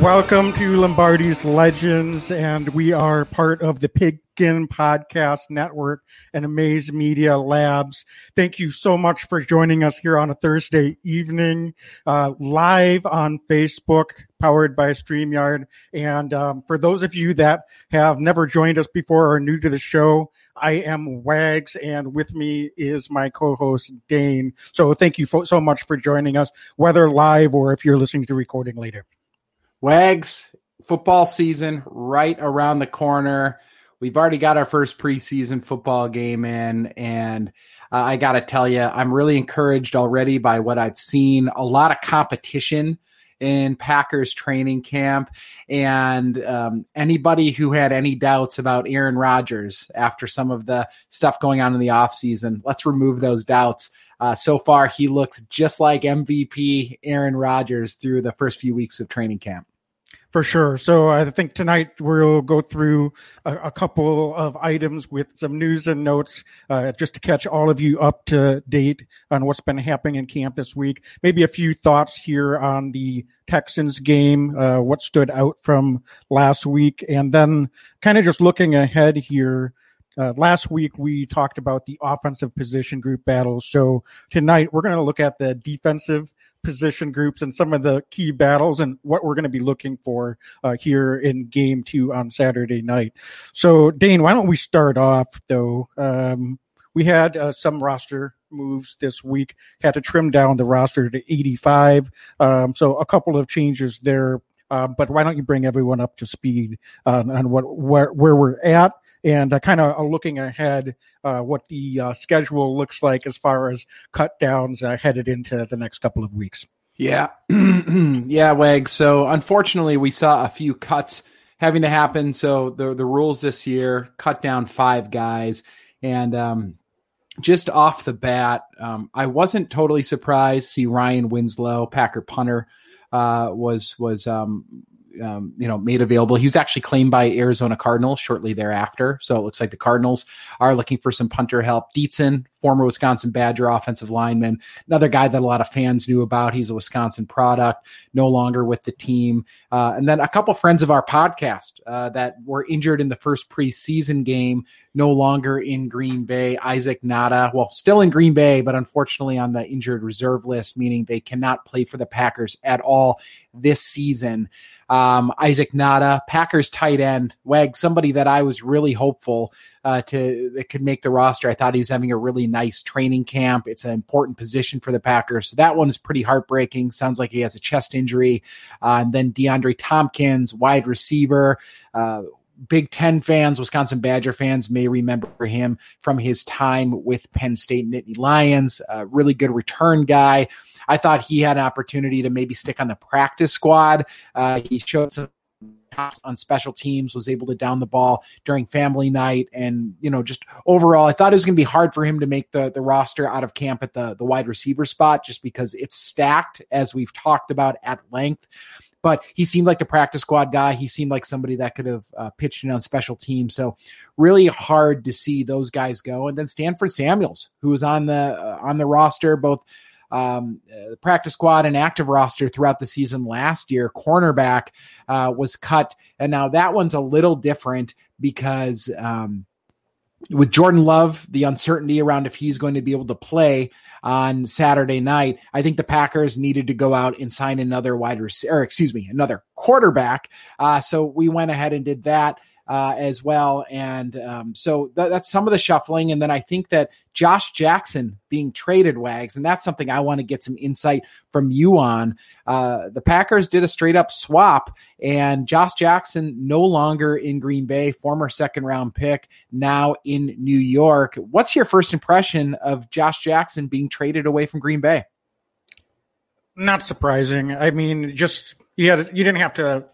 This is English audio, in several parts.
Welcome to Lombardi's Legends, and we are part of the Pigskin Podcast Network and Amaze Media Labs. Thank you so much for joining us here on a Thursday evening, uh, live on Facebook, powered by StreamYard. And um, for those of you that have never joined us before or are new to the show, I am Wags, and with me is my co-host Dane. So thank you fo- so much for joining us, whether live or if you're listening to the recording later. Wags, football season right around the corner. We've already got our first preseason football game in, and uh, I got to tell you, I'm really encouraged already by what I've seen. A lot of competition in Packers training camp, and um, anybody who had any doubts about Aaron Rodgers after some of the stuff going on in the offseason, let's remove those doubts. Uh, so far, he looks just like MVP Aaron Rodgers through the first few weeks of training camp. For sure. So I think tonight we'll go through a, a couple of items with some news and notes uh, just to catch all of you up to date on what's been happening in camp this week. Maybe a few thoughts here on the Texans game, uh, what stood out from last week, and then kind of just looking ahead here. Uh, last week we talked about the offensive position group battles. So tonight we're going to look at the defensive position groups and some of the key battles and what we're going to be looking for uh, here in game two on Saturday night. So, Dane, why don't we start off though? Um, we had uh, some roster moves this week, had to trim down the roster to 85. Um, so, a couple of changes there. Uh, but why don't you bring everyone up to speed on, on what where, where we're at and uh, kind of uh, looking ahead uh, what the uh, schedule looks like as far as cut downs uh, headed into the next couple of weeks. Yeah, yeah, Weg. So unfortunately, we saw a few cuts having to happen. So the the rules this year cut down five guys, and um, just off the bat, um, I wasn't totally surprised. See Ryan Winslow, Packer punter, uh, was was um, um, you know made available. He was actually claimed by Arizona Cardinals shortly thereafter. So it looks like the Cardinals are looking for some punter help. Dietzen, former Wisconsin Badger offensive lineman, another guy that a lot of fans knew about. He's a Wisconsin product, no longer with the team. Uh, and then a couple friends of our podcast uh, that were injured in the first preseason game, no longer in Green Bay. Isaac Nauta, well, still in Green Bay, but unfortunately on the injured reserve list, meaning they cannot play for the Packers at all this season. Um, Isaac Nauta, Packers tight end, Weg, somebody that I was really hopeful uh, to that could make the roster. I thought he was having a really nice training camp. It's an important position for the Packers. So that one is pretty heartbreaking. Sounds like he has a chest injury. Uh, and then DeAndre Thompkins, wide receiver. Uh, Big Ten fans, Wisconsin Badger fans may remember him from his time with Penn State Nittany Lions. A really good return guy. I thought he had an opportunity to maybe stick on the practice squad. Uh, he showed some on special teams, was able to down the ball during family night, and you know, just overall, I thought it was going to be hard for him to make the the roster out of camp at the the wide receiver spot, just because it's stacked, as we've talked about at length. But he seemed like the practice squad guy. He seemed like somebody that could have uh, pitched in on special teams. So really hard to see those guys go. And then Stanford Samuels, who was on the uh, on the roster both um, the practice squad and active roster throughout the season last year. Cornerback uh, was cut, and now that one's a little different because um, with Jordan Love, the uncertainty around if he's going to be able to play on Saturday night, I think the Packers needed to go out and sign another wide receiver, excuse me, another quarterback. Uh, so we went ahead and did that uh, as well. And um, so th- that's some of the shuffling. And then I think that Josh Jackson being traded, Wags, and that's something I want to get some insight from you on. Uh, the Packers did a straight up swap, and Josh Jackson no longer in Green Bay, former second round pick, now in New York. What's your first impression of Josh Jackson being traded away from Green Bay? Not surprising. I mean, just had you didn't have to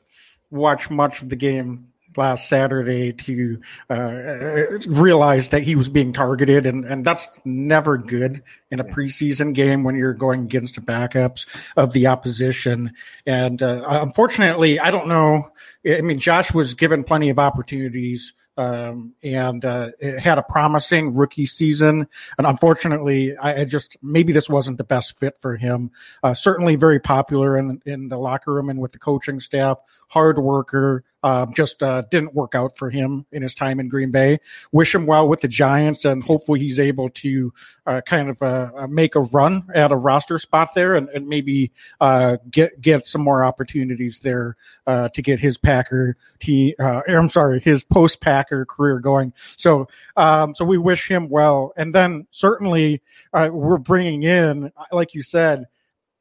watch much of the game last Saturday to uh, realize that he was being targeted, and, and that's never good in a preseason game when you're going against the backups of the opposition. And uh, unfortunately, I don't know. I mean, Josh was given plenty of opportunities um, and uh, had a promising rookie season. And unfortunately, I, I, just maybe this wasn't the best fit for him. Uh, certainly, very popular in in the locker room and with the coaching staff. Hard worker, uh, just uh, didn't work out for him in his time in Green Bay. Wish him well with the Giants, and hopefully he's able to uh, kind of uh, uh, make a run at a roster spot there, and, and maybe uh, get get some more opportunities there to get his Packer team. I'm sorry, his post Packer career going. So, um, so we wish him well, and then certainly we're bringing in, like you said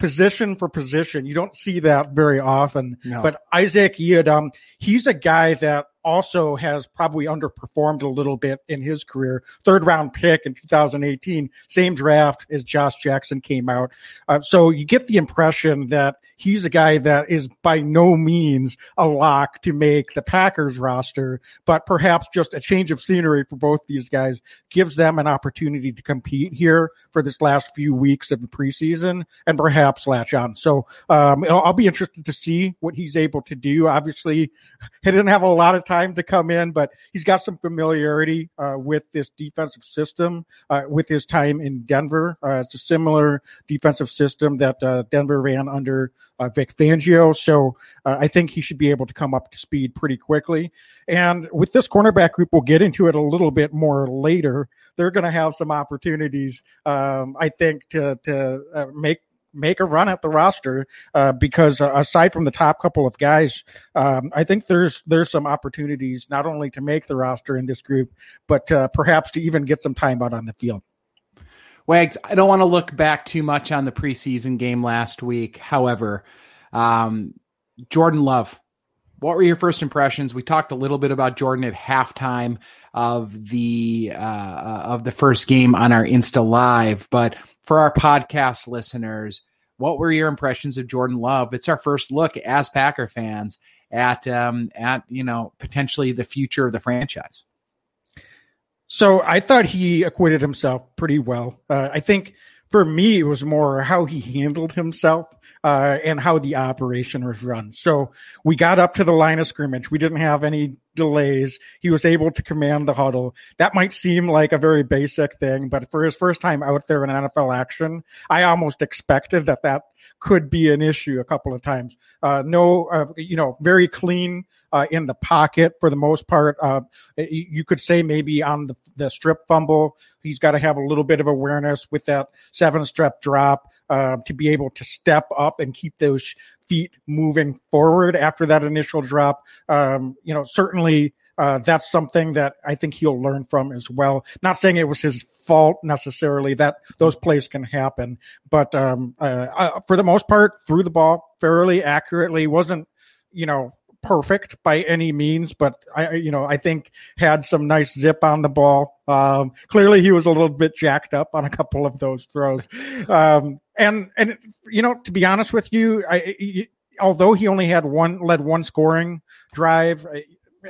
position for position. You don't see that very often. No. But Isaac Yiadom, he's a guy that also has probably underperformed a little bit in his career. Third round pick in 2018, same draft as Josh Jackson came out. Uh, so you get the impression that he's a guy that is by no means a lock to make the Packers roster, but perhaps just a change of scenery for both these guys gives them an opportunity to compete here for this last few weeks of the preseason and perhaps latch on. So um, I'll be interested to see what he's able to do. Obviously, he didn't have a lot of time to come in, but he's got some familiarity uh, with this defensive system uh, with his time in Denver. Uh, it's a similar defensive system that uh, Denver ran under uh, Vic Fangio. So I think he should be able to come up to speed pretty quickly. And with this cornerback group, we'll get into it a little bit more later. They're going to have some opportunities, um, I think, to to make make a run at the roster uh, because uh, aside from the top couple of guys, um, I think there's there's some opportunities not only to make the roster in this group, but uh, perhaps to even get some time out on the field. Wags, I don't want to look back too much on the preseason game last week. However, um, Jordan Love, what were your first impressions? We talked a little bit about Jordan at halftime of the uh, of the first game on our Insta Live, but for our podcast listeners, what were your impressions of Jordan Love? It's our first look as Packer fans at um, at you know potentially the future of the franchise. So I thought he acquitted himself pretty well. Uh, I think for me, it was more how he handled himself uh, and how the operation was run. So we got up to the line of scrimmage. We didn't have any delays. He was able to command the huddle. That might seem like a very basic thing, but for his first time out there in NFL action, I almost expected that that could be an issue a couple of times. Uh, no, uh, you know, very clean uh, in the pocket for the most part. Uh, you could say maybe on the, the strip fumble, he's got to have a little bit of awareness with that seven step drop uh, to be able to step up and keep those feet moving forward after that initial drop. Um, you know, certainly uh, that's something that I think he'll learn from as well. Not saying it was his fault necessarily that those plays can happen, but um, uh, uh, for the most part, threw the ball fairly accurately. wasn't you know perfect by any means, but I you know I think had some nice zip on the ball. Um, clearly, he was a little bit jacked up on a couple of those throws, um, and and you know to be honest with you, I. although he only had one led one scoring drive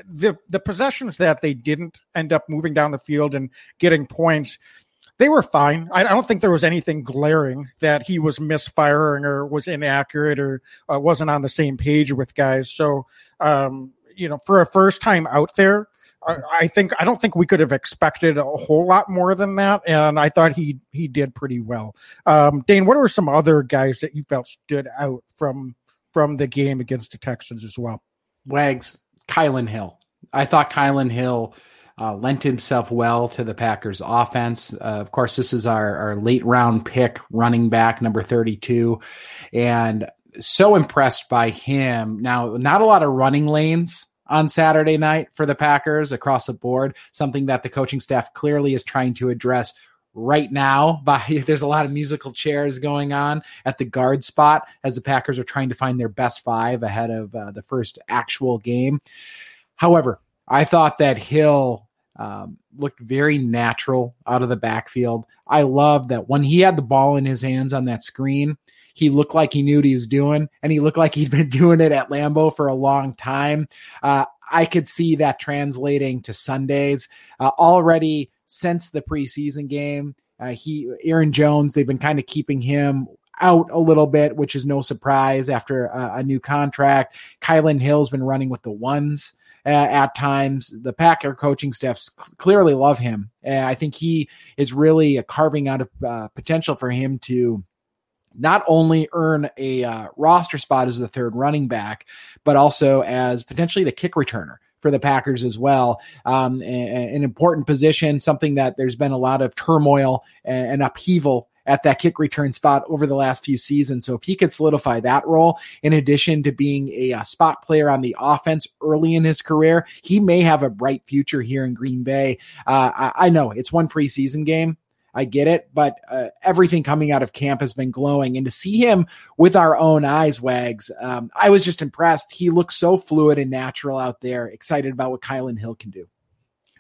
the the possessions that they didn't end up moving down the field and getting points, they were fine. I, I don't think there was anything glaring that he was misfiring or was inaccurate or uh, wasn't on the same page with guys. So, um, you know, for a first time out there, I, think I don't think we could have expected a whole lot more than that, and I thought he he did pretty well. Um, Dane, what were some other guys that you felt stood out from from the game against the Texans as well? Wags, Kylin Hill. I thought Kylin Hill uh, lent himself well to the Packers offense. Uh, of course, this is our, our late round pick, running back number 32. And so impressed by him. Now, not a lot of running lanes on Saturday night for the Packers across the board, something that the coaching staff clearly is trying to address right now by there's a lot of musical chairs going on at the guard spot as the Packers are trying to find their best five ahead of uh, the first actual game. However, I thought that Hill um, looked very natural out of the backfield. I love that when he had the ball in his hands on that screen, he looked like he knew what he was doing, and he looked like he'd been doing it at Lambeau for a long time. Uh, I could see that translating to Sundays uh, already since the preseason game. Uh, he Aaron Jones, they've been kind of keeping him out a little bit, which is no surprise after a, a new contract. Kylin Hill's been running with the ones uh, at times. The Packer coaching staff clearly love him. Uh, I think he is really carving out a uh, potential for him to not only earn a uh, roster spot as the third running back, but also as potentially the kick returner for the Packers as well. Um, an important position, something that there's been a lot of turmoil and upheaval at that kick return spot over the last few seasons. So if he could solidify that role, in addition to being a, a, spot player on the offense early in his career, he may have a bright future here in Green Bay. Uh, I, I know it's one preseason game. I get it, but uh, everything coming out of camp has been glowing. And to see him with our own eyes, Wags, um, I was just impressed. He looks so fluid and natural out there, excited about what Kylin Hill can do.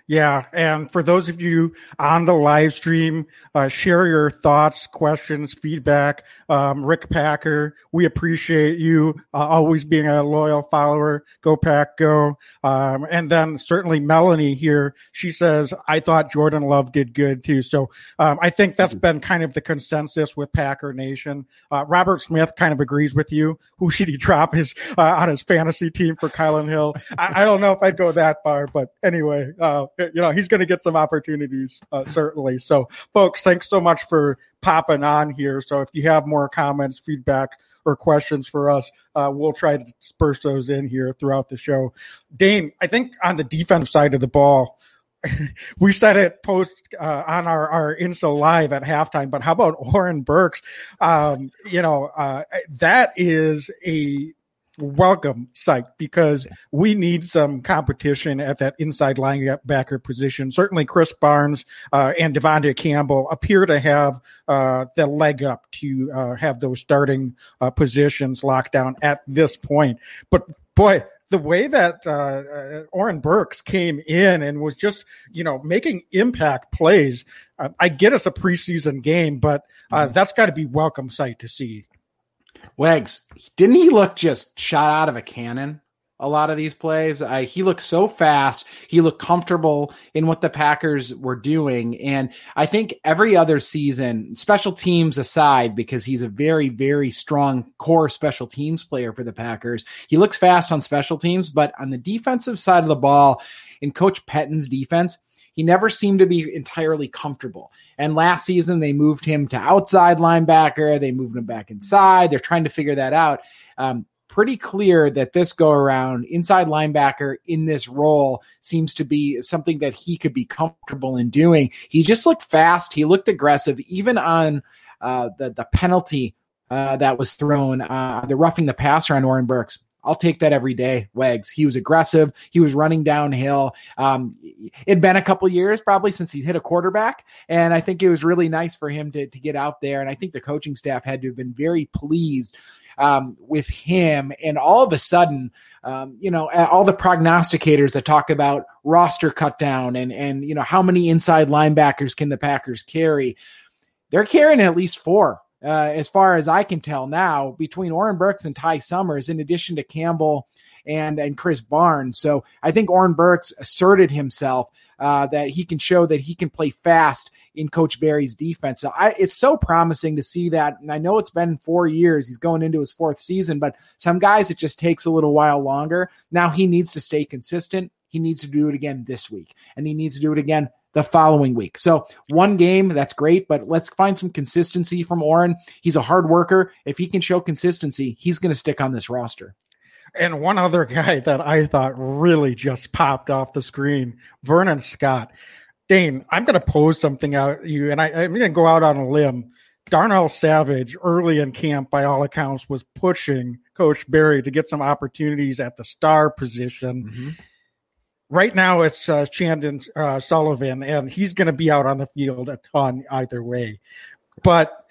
Yeah, and for those of you on the live stream, uh, share your thoughts, questions, feedback. Um, Rick Packer, we appreciate you uh, always being a loyal follower. Go Pack, go! Um, and then certainly Melanie here, she says, "I thought Jordan Love did good too." So um, I think that's mm-hmm. been kind of the consensus with Packer Nation. Uh, Robert Smith kind of agrees with you. Who should he drop his uh, on his fantasy team for Kylin Hill? I, I, don't know if I'd go that far, but anyway. You know, he's going to get some opportunities, uh, certainly. So, folks, thanks so much for popping on here. So, if you have more comments, feedback, or questions for us, uh, we'll try to disperse those in here throughout the show. Dane, I think on the defensive side of the ball, we said it post uh, on our, our Insta live at halftime, but how about Oren Burks? Um, you know, uh, that is a welcome sight because we need some competition at that inside linebacker position. Certainly, Krys Barnes uh, and De'Vondre Campbell appear to have uh, the leg up to uh, have those starting uh, positions locked down at this point. But boy, the way that uh, uh, Oren Burks came in and was just, you know, making impact plays. Uh, I get us a preseason game, but uh, mm-hmm. that's got to be welcome sight to see. Wags, didn't he look just shot out of a cannon? A lot of these plays, uh, he looked so fast. He looked comfortable in what the Packers were doing, and I think every other season, special teams aside, because he's a very, very strong core special teams player for the Packers. He looks fast on special teams, but on the defensive side of the ball, in Coach Pettine's defense, he never seemed to be entirely comfortable. And last season, they moved him to outside linebacker. They moved him back inside. They're trying to figure that out. Um, pretty clear that this go around inside linebacker in this role seems to be something that he could be comfortable in doing. He just looked fast. He looked aggressive, even on uh, the the penalty uh, that was thrown, uh, the roughing the passer on Oren Burks. I'll take that every day. Wags. He was aggressive. He was running downhill. Um, it'd been a couple years probably since he hit a quarterback, and I think it was really nice for him to to get out there. And I think the coaching staff had to have been very pleased um, with him. And all of a sudden, um, you know, all the prognosticators that talk about roster cut down and and you know how many inside linebackers can the Packers carry? They're carrying at least four uh, as far as I can tell now, between Oren Burks and Ty Summers, in addition to Campbell and and Krys Barnes. So I think Oren Burks asserted himself uh, that he can show that he can play fast in Coach Barry's defense. So I, it's so promising to see that. And I know it's been four years; he's going into his fourth season. But some guys, it just takes a little while longer. Now he needs to stay consistent. He needs to do it again this week, and he needs to do it again the following week. So one game, that's great, but let's find some consistency from Oren. He's a hard worker. If he can show consistency, he's going to stick on this roster. And one other guy that I thought really just popped off the screen, Vernon Scott. Dane, I'm going to pose something out you, and I, I'm going to go out on a limb. Darnell Savage, early in camp, by all accounts, was pushing Coach Barry to get some opportunities at the star position. Mm-hmm right now it's uh, Chandon uh, Sullivan, and he's going to be out on the field a ton either way. But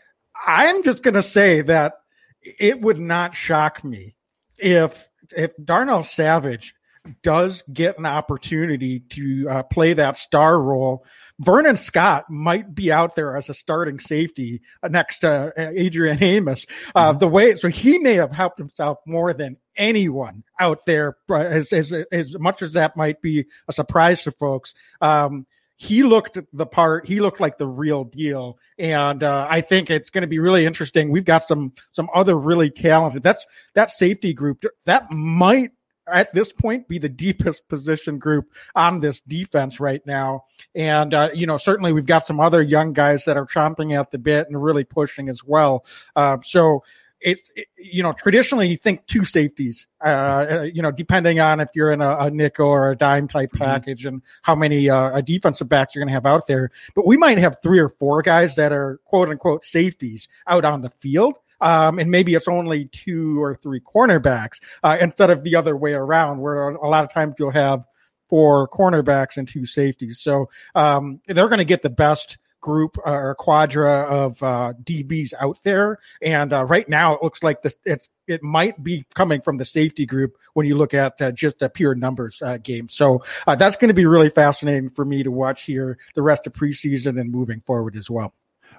I'm just going to say that it would not shock me if if Darnell Savage does get an opportunity to uh, play that star role Vernon Scott might be out there as a starting safety next to uh, Adrian Amos. Uh, mm-hmm. The way so he may have helped himself more than anyone out there, as as, as much as that might be a surprise to folks. Um, he looked the part. He looked like the real deal, and uh, I think it's going to be really interesting. We've got some some other really talented. That's that safety group that might at this point be the deepest position group on this defense right now. And, uh, you know, certainly we've got some other young guys that are chomping at the bit and really pushing as well. Uh, so, it's it, you know traditionally you think two safeties uh, uh, you know depending on if you're in a, a nickel or a dime type mm-hmm. package mm-hmm. and how many uh, defensive backs you're going to have out there but we might have three or four guys that are quote unquote safeties out on the field um, and maybe it's only two or three cornerbacks uh, instead of the other way around where a lot of times you'll have four cornerbacks and two safeties so um, they're going to get the best group uh, or quadra of uh, DBs out there, and uh, right now it looks like this it's it might be coming from the safety group when you look at uh, just a pure numbers uh, game. So uh, that's going to be really fascinating for me to watch here the rest of preseason and moving forward as well.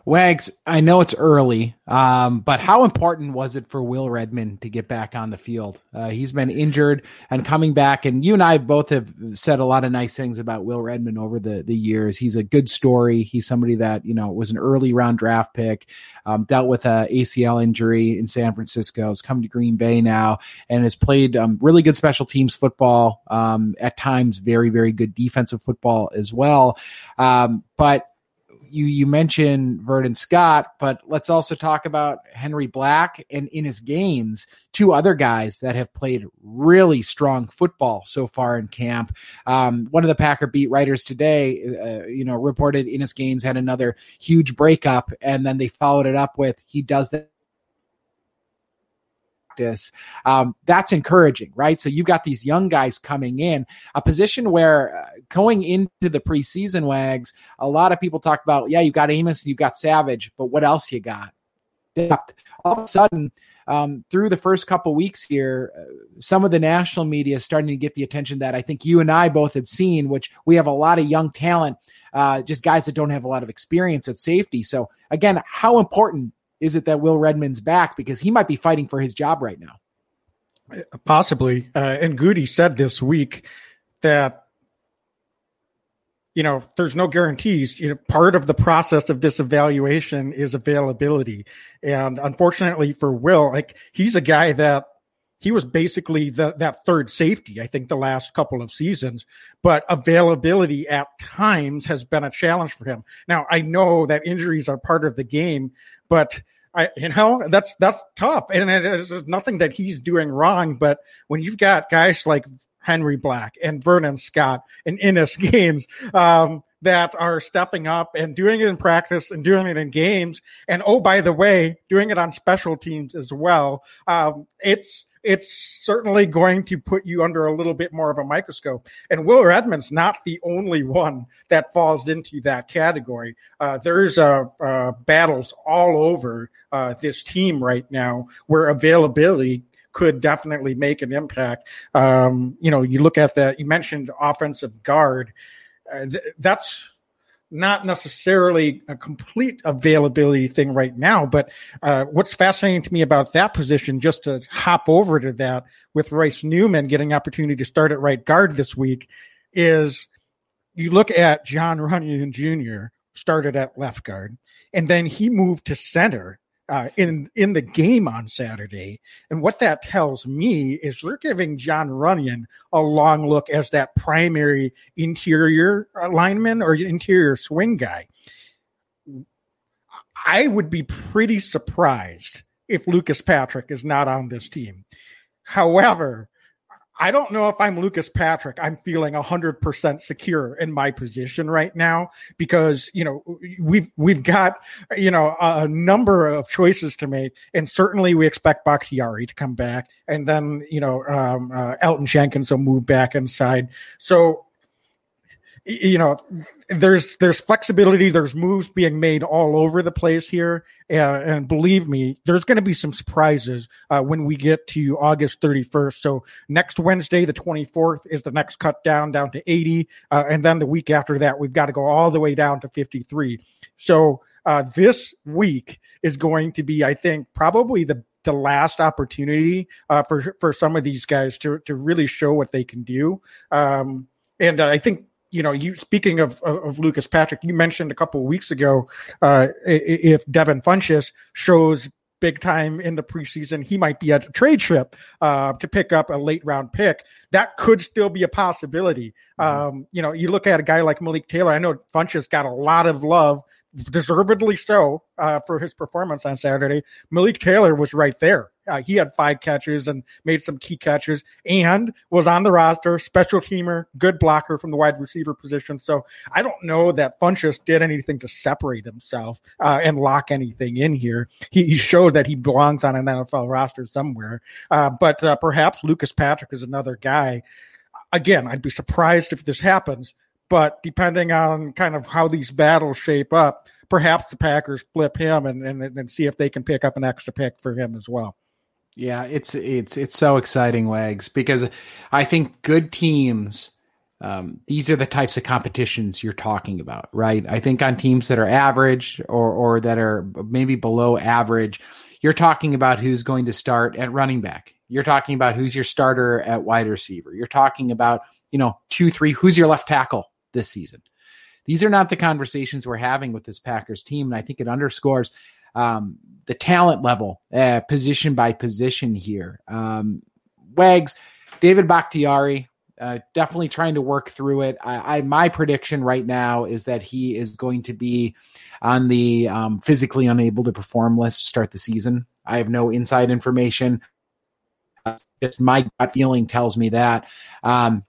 Wags, I know it's early, um, but how important was it for Will Redmond to get back on the field? Uh, he's been injured and coming back, and you and I both have said a lot of nice things about Will Redmond over the the years. He's a good story. He's somebody that you know was an early round draft pick, um, dealt with a ACL injury in San Francisco, has come to Green Bay now, and has played um, really good special teams football. Um, at times, very very good defensive football as well. Um, but you you mentioned Vernon Scott, but let's also talk about Henry Black and Innis Gaines, two other guys that have played really strong football so far in camp. Um, one of the Packer beat writers today, uh, you know, reported Innis Gaines had another huge breakup, and then they followed it up with he does that practice, um, that's encouraging, right? So you've got these young guys coming in, a position where uh, going into the preseason wags, a lot of people talk about, yeah, you got Amos, you got Savage, but what else you got? Depth. All of a sudden, um, through the first couple weeks here, uh, some of the national media is starting to get the attention that I think you and I both had seen, which we have a lot of young talent, uh, just guys that don't have a lot of experience at safety. So again, how important is it that Will Redmond's back because he might be fighting for his job right now? Possibly. Uh, and Goody said this week that you know there's no guarantees. You know, part of the process of this evaluation is availability, and unfortunately for Will, like he's a guy that he was basically the, that third safety, I think, the last couple of seasons. But availability at times has been a challenge for him. Now, I know that injuries are part of the game, but I, you know, that's that's tough, and it's nothing that he's doing wrong. But when you've got guys like Henry Black and Vernon Scott and Innis Gaines um, that are stepping up and doing it in practice and doing it in games, and oh by the way, doing it on special teams as well, um, it's it's certainly going to put you under a little bit more of a microscope. And Will Redmond's not the only one that falls into that category. Uh, there's uh, uh, battles all over uh, this team right now where availability could definitely make an impact. Um, you know, you look at that, you mentioned offensive guard. Uh, th- that's not necessarily a complete availability thing right now, but uh, what's fascinating to me about that position, just to hop over to that with Royce Newman getting opportunity to start at right guard this week, is you look at Jon Runyan Jr. started at left guard, and then he moved to center uh, in in the game on Saturday. And what that tells me is they're giving Jon Runyan a long look as that primary interior lineman or interior swing guy. I would be pretty surprised if Lucas Patrick is not on this team. However, I don't know if I'm Lucas Patrick. I'm feeling 100% secure in my position right now because, you know, we've we've got, you know, a number of choices to make and certainly we expect Bakhtiari to come back and then, you know, um, uh, Elgton Jenkins will move back inside. So you know there's there's flexibility. There's moves being made all over the place here. And, and believe me there's going to be some surprises uh, when we get to august 31st so next wednesday the 24th is the next cut down down to 80 uh, and then the week after that we've got to go all the way down to 53 so uh, this week is going to be i think probably the the last opportunity uh, for for some of these guys to to really show what they can do. Um, and I think you know, you speaking of, of, of Lucas Patrick, you mentioned a couple of weeks ago uh, if Devin Funchess shows big time in the preseason. He might be at a trade trip uh, to pick up a late round pick. That could still be a possibility. Mm-hmm. Um, you know, you look at a guy like Malik Taylor. I know Funchess got a lot of love deservedly so uh, for his performance on Saturday. Malik Taylor was right there. Uh, he had five catches and made some key catches and was on the roster, special teamer, good blocker from the wide receiver position. So I don't know that Funchess did anything to separate himself uh, and lock anything in here. He, he, showed that he belongs on an NFL roster somewhere. Uh, but uh, perhaps Lucas Patrick is another guy. Again, I'd be surprised if this happens, but depending on kind of how these battles shape up, perhaps the Packers flip him and, and, and see if they can pick up an extra pick for him as well. Yeah, it's it's it's so exciting, Wags, because I think good teams. Um, these are the types of competitions you're talking about, right? I think on teams that are average or or that are maybe below average, you're talking about who's going to start at running back. You're talking about who's your starter at wide receiver. You're talking about you know two, three. Who's your left tackle? This season. These are not the conversations we're having with this Packers team, and I think it underscores um, the talent level, uh, position by position here. Um, Wags, David Bakhtiari, uh, definitely trying to work through it. I, I, my prediction right now is that he is going to be on the um, physically unable to perform list to start the season. I have no inside information. Uh, just my gut feeling tells me that. Um,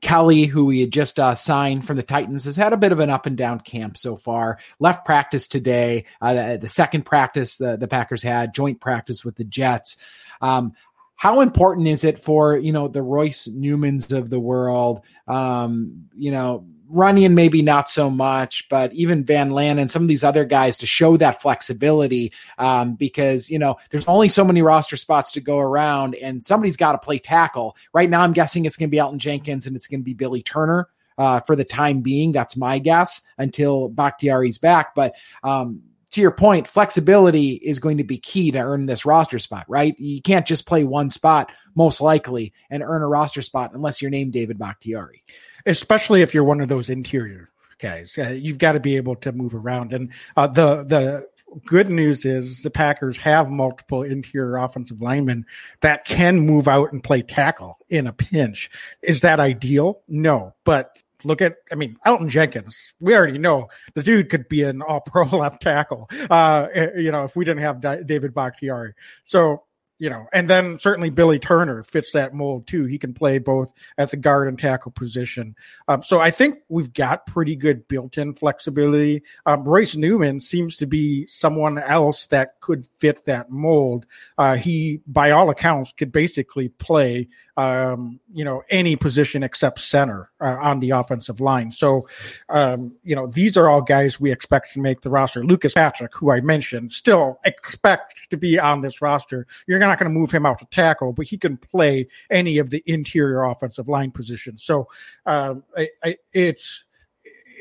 Kelly, who we had just uh, signed from the Titans, has had a bit of an up and down camp so far. Left practice today, uh, the second practice the, the Packers had, joint practice with the Jets. Um, how important is it for you know the Royce Newmans of the world, um, you know, Runyan maybe not so much, but even Van Lanen, some of these other guys to show that flexibility um, because you know there's only so many roster spots to go around, and somebody's got to play tackle. Right now, I'm guessing it's going to be Elgton Jenkins and it's going to be Billy Turner. Uh, for the time being, that's my guess until Bakhtiari's back. But um, to your point, flexibility is going to be key to earn this roster spot, right? You can't just play one spot, most likely, and earn a roster spot unless you're named David Bakhtiari especially if you're one of those interior guys. Uh, you've got to be able to move around. And uh, the the good news is the Packers have multiple interior offensive linemen that can move out and play tackle in a pinch. Is that ideal? No, but look at I mean Elgton Jenkins. We already know the dude could be an all pro left tackle. Uh, eh, you know, if we didn't have David Bakhtiari. So you know, and then certainly Billy Turner fits that mold too. He can play both at the guard and tackle position. Um, so I think we've got pretty good built-in flexibility. Um, Royce Newman seems to be someone else that could fit that mold. Uh, he, by all accounts, could basically play, um, you know, any position except center uh, on the offensive line. So, um, you know, these are all guys we expect to make the roster. Lucas Patrick, who I mentioned, still expect to be on this roster. You're not going to move him out to tackle, but he can play any of the interior offensive line positions. So um, I, I, it's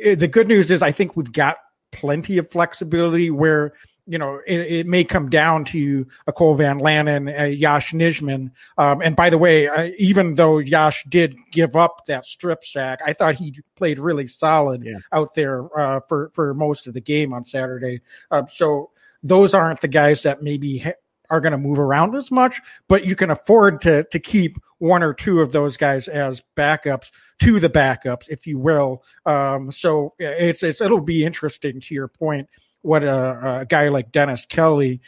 it, the good news is I think we've got plenty of flexibility where you know, it, it, may come down to a Cole Van Lanen, uh, Yosh Nijman. Um, and by the way, uh, even though Yosh did give up that strip sack, I thought he played really solid yeah. out there uh, for for most of the game on Saturday. Uh, so those aren't the guys that maybe ha- are going to move around as much, but you can afford to to keep one or two of those guys as backups to the backups, if you will. Um, so it's, it's it'll be interesting to your point what a, a, guy like Dennis Kelly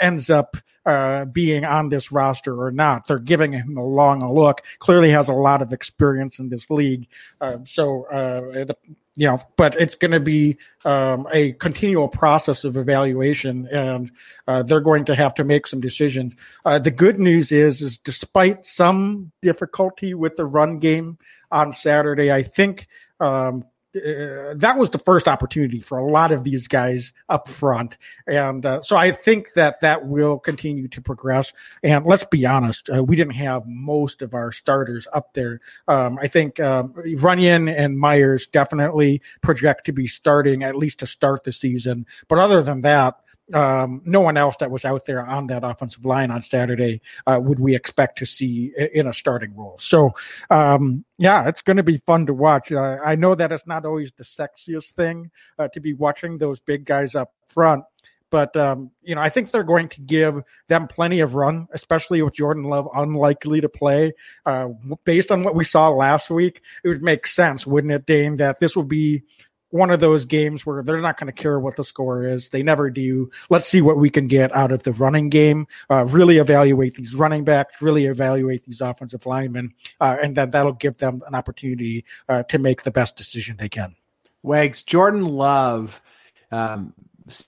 ends up uh, being on this roster or not. They're giving him a long look. Clearly has a lot of experience in this league. Uh, so, uh, the, you know, but it's going to be um, a continual process of evaluation, and uh, they're going to have to make some decisions. Uh, the good news is, is despite some difficulty with the run game on Saturday, I think um, uh, that was the first opportunity for a lot of these guys up front. And uh, so I think that that will continue to progress. And let's be honest, uh, we didn't have most of our starters up there. Um, I think um, Runyan and Myers definitely project to be starting at least to start the season. But other than that, um, no one else that was out there on that offensive line on Saturday uh, would we expect to see in a starting role. So, um, yeah, it's going to be fun to watch. Uh, I know that it's not always the sexiest thing uh, to be watching those big guys up front, But um, you know, I think they're going to give them plenty of run, especially with Jordan Love unlikely to play. Uh, based on what we saw last week, it would make sense, wouldn't it, Dane, that this will be one of those games where they're not going to care what the score is. They never do. Let's see what we can get out of the running game. Uh, really evaluate these running backs. Really evaluate these offensive linemen, uh, and then that'll give them an opportunity uh, to make the best decision they can. Wags Jordan Love, um,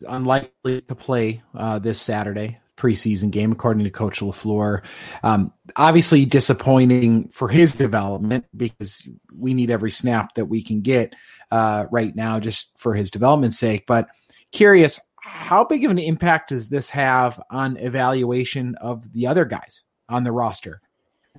unlikely to play uh, this Saturday preseason game, according to Coach LaFleur. Um, obviously, disappointing for his development because we need every snap that we can get uh, right now just for his development's sake. But curious, how big of an impact does this have on evaluation of the other guys on the roster?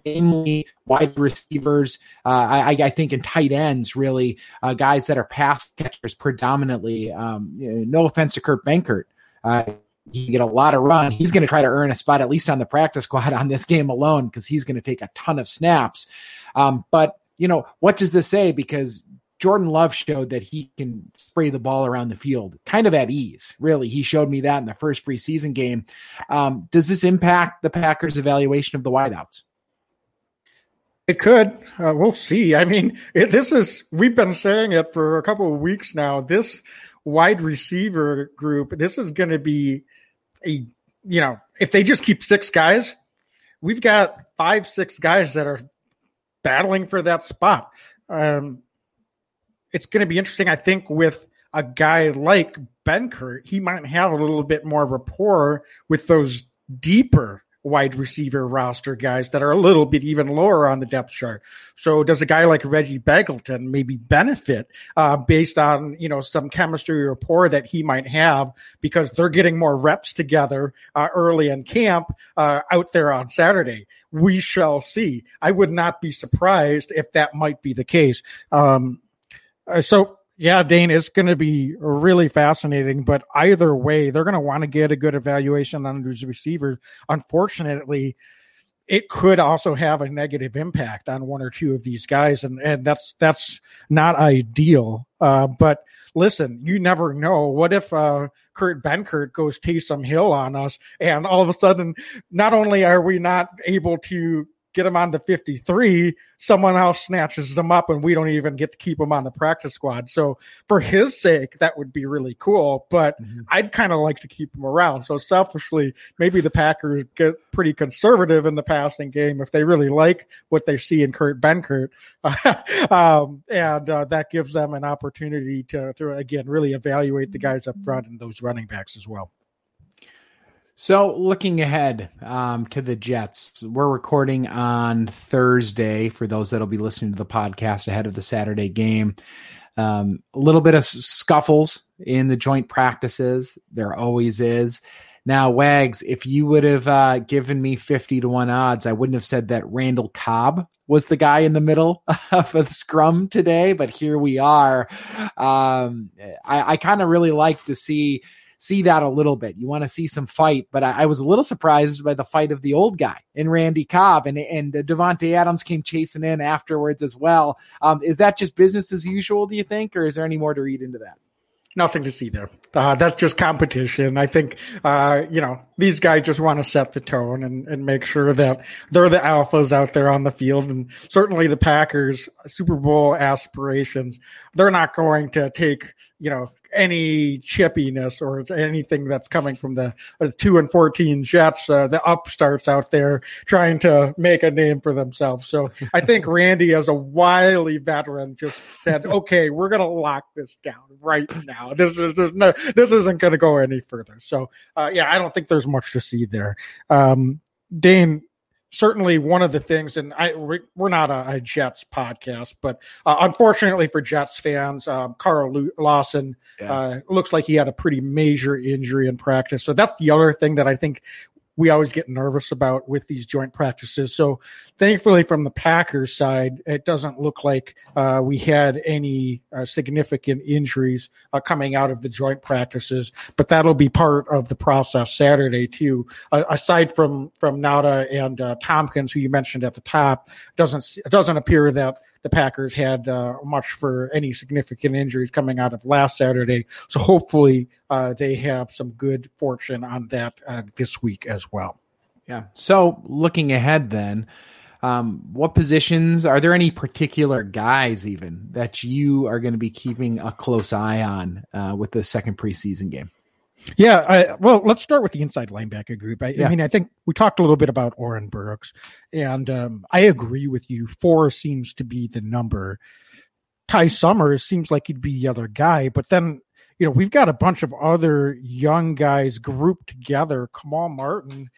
Namely, wide receivers. Uh, I, I, think in tight ends, really, uh, guys that are pass catchers predominantly. Um, no offense to Kurt Benkert, uh, he get a lot of run. He's going to try to earn a spot at least on the practice squad on this game alone because he's going to take a ton of snaps. Um, but you know, what does this say? Because Jordan Love showed that he can spray the ball around the field kind of at ease. Really, he showed me that in the first preseason game. Um, does this impact the Packers' evaluation of the wideouts? It could. Uh, we'll see. I mean, it, this is, we've been saying it for a couple of weeks now. This wide receiver group, this is going to be a, you know, if they just keep six guys, we've got five, six guys that are battling for that spot. Um, it's going to be interesting, I think, with a guy like Benkert. He might have a little bit more rapport with those deeper wide receiver roster guys that are a little bit even lower on the depth chart. So does a guy like Reggie Begelton maybe benefit uh, based on you know some chemistry rapport that he might have because they're getting more reps together uh, early in camp uh, out there on Saturday? We shall see. I would not be surprised if that might be the case. Um, uh, so yeah, Dane, it's going to be really fascinating. But either way, they're going to want to get a good evaluation on these receivers. Unfortunately, it could also have a negative impact on one or two of these guys, and and that's that's not ideal. Uh, but listen, you never know. What if uh, Kurt Benkert goes Taysom Hill on us, and all of a sudden, not only are we not able to get him on the 53, someone else snatches them up and we don't even get to keep him on the practice squad. So for his sake, that would be really cool, but mm-hmm. I'd kind of like to keep him around. So selfishly, maybe the Packers get pretty conservative in the passing game if they really like what they see in Kurt Benkert. um, and uh, that gives them an opportunity to, to, again, really evaluate the guys up front and those running backs as well. So, looking ahead um, to the Jets, we're recording on Thursday for those that'll be listening to the podcast ahead of the Saturday game. Um, a little bit of scuffles in the joint practices. There always is. Now, Wags, if you would have uh, given me 50 to 1 odds, I wouldn't have said that Randall Cobb was the guy in the middle of the scrum today, but here we are. Um, I, I kind of really like to see see that a little bit. You want to see some fight, but I, I, was a little surprised by the fight of the old guy in Randy Cobb, and and uh, Davante Adams came chasing in afterwards as well. Um, is that just business as usual? Do you think, or is there any more to read into that? Nothing to see there. Uh, that's just competition. I think, uh, you know, these guys just want to set the tone and, and make sure that they're the alphas out there on the field. And certainly the Packers Super Bowl aspirations, they're not going to take, you know, any chippiness or anything that's coming from the uh, two and fourteen Jets, uh, the upstarts out there trying to make a name for themselves. So I think Randy, as a wily veteran, just said, "Okay, we're going to lock this down right now. This is no, this isn't going to go any further." So uh, yeah, I don't think there's much to see there. Um, Dane, certainly one of the things, and I we're not a, a Jets podcast, but uh, unfortunately for Jets fans, um, Carl Lawson yeah. uh, looks like he had a pretty major injury in practice. So that's the other thing that I think we always get nervous about with these joint practices. So thankfully, from the Packers side, it doesn't look like uh, we had any uh, significant injuries uh, coming out of the joint practices. But that'll be part of the process Saturday too. aside from from Nauta and uh, Thompkins, who you mentioned at the top, doesn't it doesn't appear that the Packers had uh, much for any significant injuries coming out of last Saturday. So hopefully uh, they have some good fortune on that uh, this week as well. Yeah. So looking ahead, then, um, what positions are there any particular guys even that you are going to be keeping a close eye on uh, with the second preseason game? Yeah, I, well, let's start with the inside linebacker group. I, yeah. I, mean, I think we talked a little bit about Oren Burks, and um, I agree with you. Four seems to be the number. Ty Summers seems like he'd be the other guy, but then you know we've got a bunch of other young guys grouped together. Kamal Martin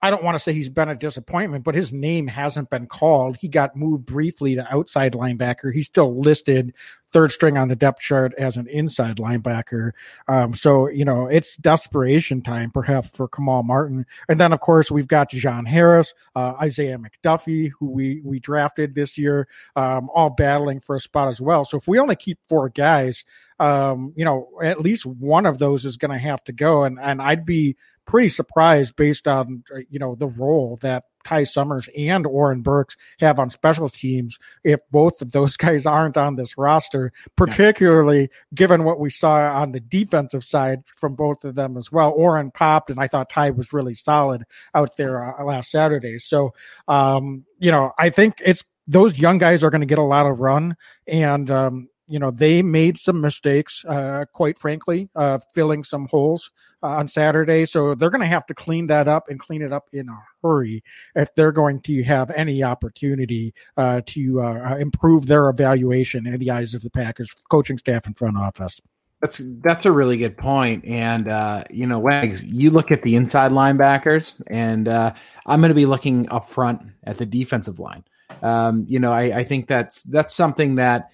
I don't want to say he's been a disappointment, but his name hasn't been called. He got moved briefly to outside linebacker. He's still listed third string on the depth chart as an inside linebacker. Um, so, you know, it's desperation time perhaps for Kamal Martin. And then, of course, we've got John Harris, uh, Isaiah McDuffie, who we, we drafted this year, um, all battling for a spot as well. So if we only keep four guys, um, you know, at least one of those is going to have to go. And, and I'd be pretty surprised based on you know the role that Ty Summers and Oren Burks have on special teams if both of those guys aren't on this roster, particularly yeah. given what we saw on the defensive side from both of them as well. Oren popped, and I thought Ty was really solid out there uh, last Saturday. So, um, you know, I think it's those young guys are going to get a lot of run, and um, you know they made some mistakes uh, quite frankly uh, filling some holes uh, on saturday. So they're going to have to clean that up and clean it up in a hurry if they're going to have any opportunity uh, to uh, improve their evaluation in the eyes of the packers coaching staff and front office. That's that's a really good point, and uh, you know, Wags, you look at the inside linebackers, and uh, I'm going to be looking up front at the defensive line. Um, you know, I, I think that's that's something that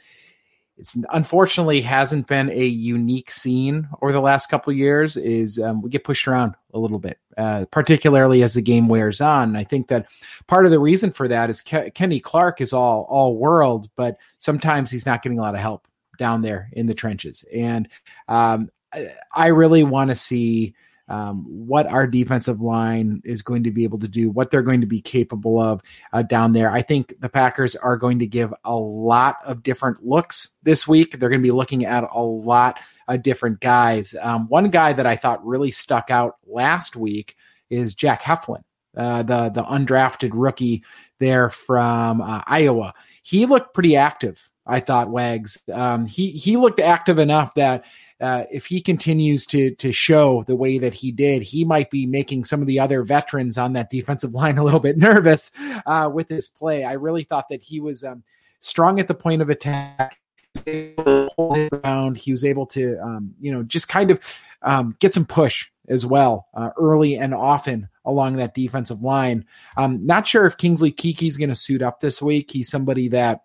it's unfortunately hasn't been a unique scene over the last couple years is um, we get pushed around a little bit uh, particularly as the game wears on. And i think that part of the reason for that is Ke- kenny clark is all all world but sometimes he's not getting a lot of help down there in the trenches. And um, I, I really want to see um, what our defensive line is going to be able to do, what they're going to be capable of uh, down there. I think the Packers are going to give a lot of different looks this week. They're going to be looking at a lot of different guys. Um, one guy that I thought really stuck out last week is Jack Heflin, uh, the the undrafted rookie there from uh, Iowa. He looked pretty active I thought Wags. Um, he he looked active enough that uh, if he continues to to show the way that he did, he might be making some of the other veterans on that defensive line a little bit nervous uh, with his play. I really thought that he was um, strong at the point of attack. He was able to, um, you know, just kind of um, get some push as well uh, early and often along that defensive line. Um, not sure if Kingsley Keke's going to suit up this week. He's somebody that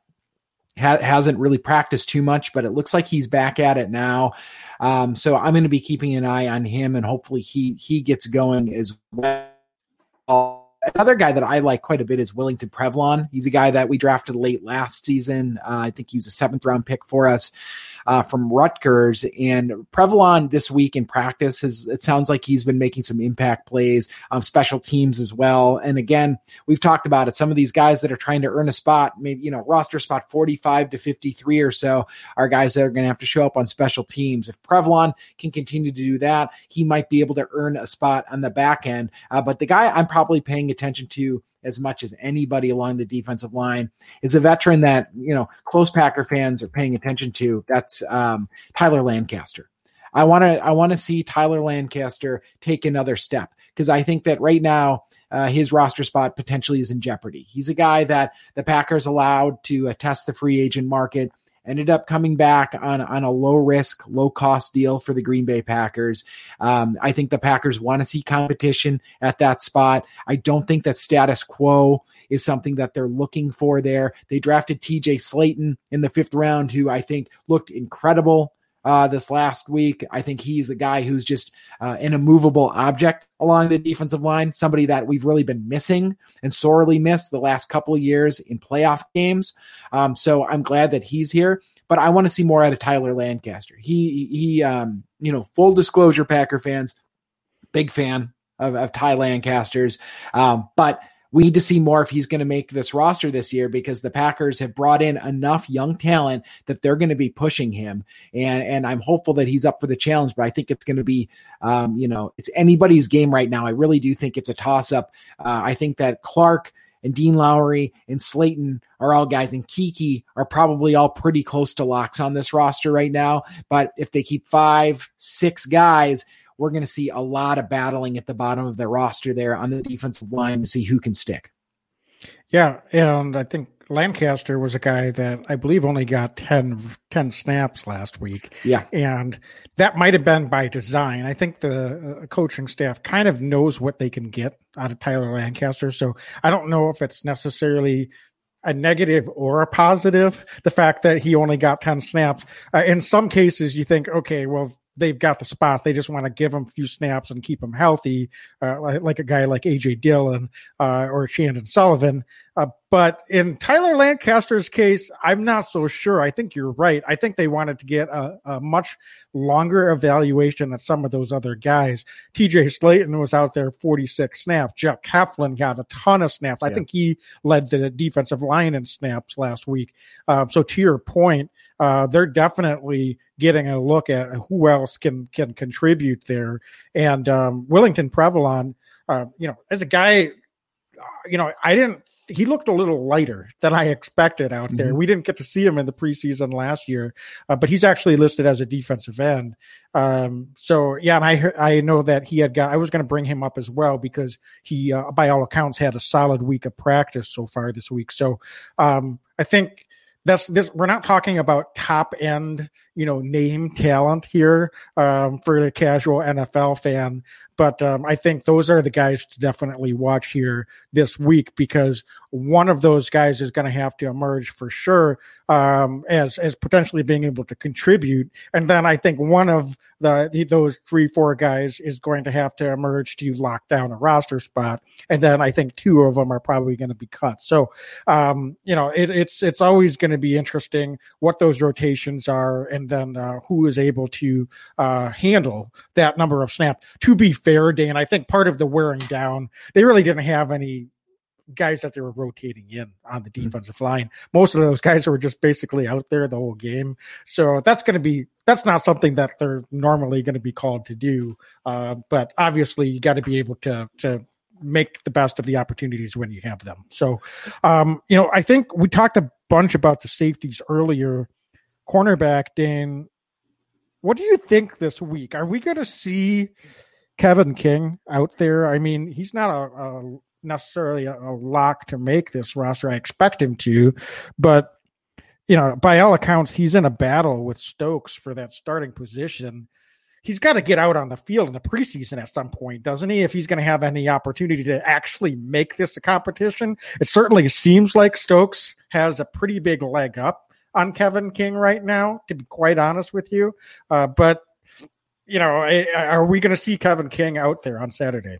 ha- hasn't really practiced too much, but it looks like he's back at it now. Um, so I'm going to be keeping an eye on him, and hopefully he he gets going as well another guy that I like quite a bit is Willington Previlon. He's a guy that we drafted late last season. Uh, I think he was a seventh round pick for us uh, from Rutgers. And Previlon this week in practice has it sounds like he's been making some impact plays on special teams as well. And again, we've talked about it. Some of these guys that are trying to earn a spot, maybe you know, roster spot 45 to 53 or so, are guys that are going to have to show up on special teams. If Previlon can continue to do that, he might be able to earn a spot on the back end. Uh, but the guy I'm probably paying attention to as much as anybody along the defensive line is a veteran that you know close Packer fans are paying attention to. That's um, Tyler Lancaster. I want to I want to see Tyler Lancaster take another step because I think that right now uh, his roster spot potentially is in jeopardy. He's a guy that the Packers allowed to uh, test the free agent market ended up coming back on, on a low risk, low cost deal for the Green Bay Packers. Um, I think the Packers want to see competition at that spot. I don't think that status quo is something that they're looking for there. They drafted TJ Slaton in the fifth round, who I think looked incredible uh, this last week. I think he's a guy who's just uh, an immovable object along the defensive line, somebody that we've really been missing and sorely missed the last couple of years in playoff games. Um, so I'm glad that he's here. But I want to see more out of Tyler Lancaster. He he um, you know, full disclosure, Packer fans, big fan of, of Ty Lancaster's. Um, but we need to see more if he's going to make this roster this year because the Packers have brought in enough young talent that they're going to be pushing him. And and I'm hopeful that he's up for the challenge, but I think it's going to be, um, you know, it's anybody's game right now. I really do think it's a toss up. Uh, I think that Clark and Dean Lowry and Slaton are all guys, and Keke are probably all pretty close to locks on this roster right now. But if they keep five, six guys, we're going to see a lot of battling at the bottom of the roster there on the defensive line to see who can stick. Yeah, and I think Lancaster was a guy that I believe only got 10, 10 snaps last week. Yeah. And that might have been by design. I think the uh, coaching staff kind of knows what they can get out of Tyler Lancaster. So I don't know if it's necessarily a negative or a positive, the fact that he only got 10 snaps. Uh, in some cases, you think, okay, well, they've got the spot. They just want to give him a few snaps and keep him healthy, uh, like, a guy like AJ Dillon uh, or Chandon Sullivan. Uh, but in Tyler Lancaster's case, I'm not so sure. I think you're right. I think they wanted to get a, a much longer evaluation of some of those other guys. TJ Slaton was out there 46 snaps. Jeff Heflin got a ton of snaps. I yeah. think he led the defensive line in snaps last week. Uh, so to your point, uh, they're definitely getting a look at who else can can contribute there. And um, Willington Previlon, uh, you know, as a guy, uh, you know, I didn't. He looked a little lighter than I expected out there. Mm-hmm. We didn't get to see him in the preseason last year, uh, but he's actually listed as a defensive end. Um, so yeah, and I I know that he had got. I was going to bring him up as well because he, uh, by all accounts, had a solid week of practice so far this week. So um, I think that's this we're not talking about top end you know name talent here um, for the casual nfl fan. But um, I think those are the guys to definitely watch here this week because one of those guys is going to have to emerge for sure um, as as potentially being able to contribute, and then I think one of the, those three four guys is going to have to emerge to lock down a roster spot, and then I think two of them are probably going to be cut. So um, you know it, it's it's always going to be interesting what those rotations are, and then uh, who is able to uh, handle that number of snaps. To be fair Dan. I think part of the wearing down, they really didn't have any guys that they were rotating in on the mm-hmm. defensive mm-hmm. line. Most of those guys were just basically out there the whole game. So that's going to be that's not something that they're normally going to be called to do. Uh, but obviously, you got to be able to to make the best of the opportunities when you have them. So, um, you know, I think we talked a bunch about the safeties earlier. Cornerback, Dan, what do you think this week? Are we going to see Kevin King out there. I mean, he's not a, a necessarily a, a, lock to make this roster. I expect him to, but you know, by all accounts, he's in a battle with Stokes for that starting position. He's got to get out on the field in the preseason at some point, doesn't he? If he's going to have any opportunity to actually make this a competition, it certainly seems like Stokes has a pretty big leg up on Kevin King right now, to be quite honest with you. Uh, but you know, are we going to see Kevin King out there on Saturday?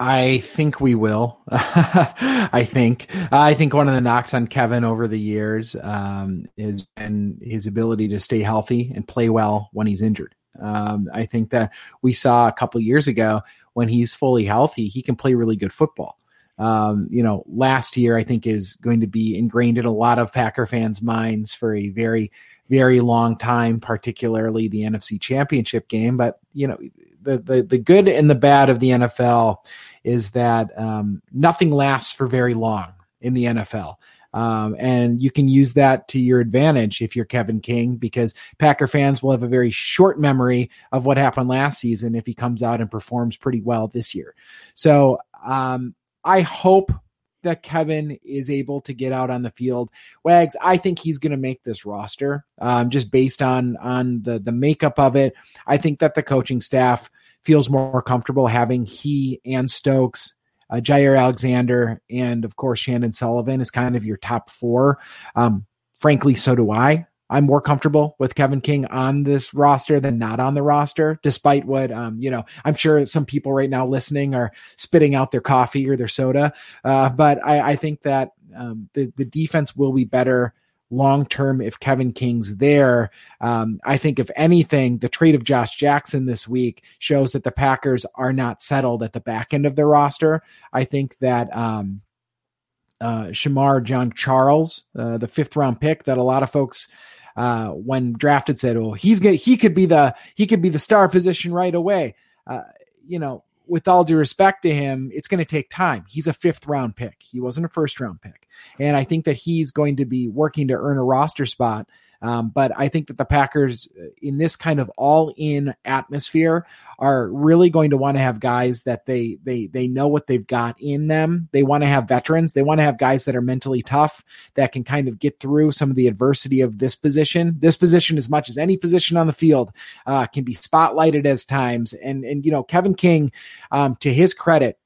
I think we will. I think. I think one of the knocks on Kevin over the years um, is and his ability to stay healthy and play well when he's injured. Um, I think that we saw a couple years ago when he's fully healthy, he can play really good football. Um, you know, last year I think is going to be ingrained in a lot of Packer fans' minds for a very very long time, particularly the NFC Championship game. But you know, the the the good and the bad of the NFL is that um, nothing lasts for very long in the NFL. Um, and you can use that to your advantage if you're Kevin King, because Packer fans will have a very short memory of what happened last season if he comes out and performs pretty well this year. So um, I hope that Kevin is able to get out on the field. Wags, I think he's going to make this roster um, just based on on the the makeup of it. I think that the coaching staff feels more comfortable having he and Stokes, uh, Jaire Alexander, and of course Chandon Sullivan is kind of your top four. Um, frankly, so do I. I'm more comfortable with Kevin King on this roster than not on the roster, despite what, um, you know, I'm sure some people right now listening are spitting out their coffee or their soda. Uh, but I, I think that um, the, the defense will be better long term if Kevin King's there. Um, I think, if anything, the trade of Josh Jackson this week shows that the Packers are not settled at the back end of their roster. I think that. Um, uh, Shemar Jean-Charles, uh, the fifth round pick that a lot of folks uh, when drafted said, "Oh, he's gonna, he could be the he could be the star position right away." Uh, you know, with all due respect to him, it's going to take time. He's a fifth round pick. He wasn't a first round pick. And I think that he's going to be working to earn a roster spot um, but I think that the Packers, uh, in this kind of all-in atmosphere, are really going to want to have guys that they they they know what they've got in them. They want to have veterans. They want to have guys that are mentally tough that can kind of get through some of the adversity of this position. This position, as much as any position on the field, uh, can be spotlighted as times. And and you know, Kevin King, um, to his credit,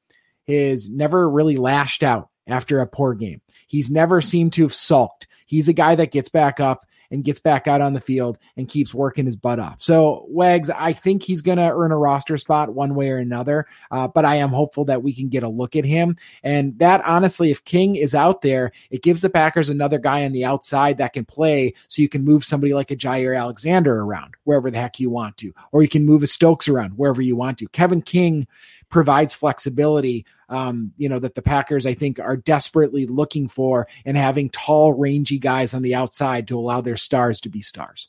is never really lashed out after a poor game. He's never seemed to have sulked. He's a guy that gets back up and gets back out on the field and keeps working his butt off. So Wags, I think he's going to earn a roster spot one way or another, uh, but I am hopeful that we can get a look at him. And that honestly, if King is out there, it gives the Packers another guy on the outside that can play. So you can move somebody like a Jaire Alexander around wherever the heck you want to, or you can move a Stokes around wherever you want to. Kevin King provides flexibility, um, you know, that the Packers, I think, are desperately looking for and having tall, rangy guys on the outside to allow their stars to be stars.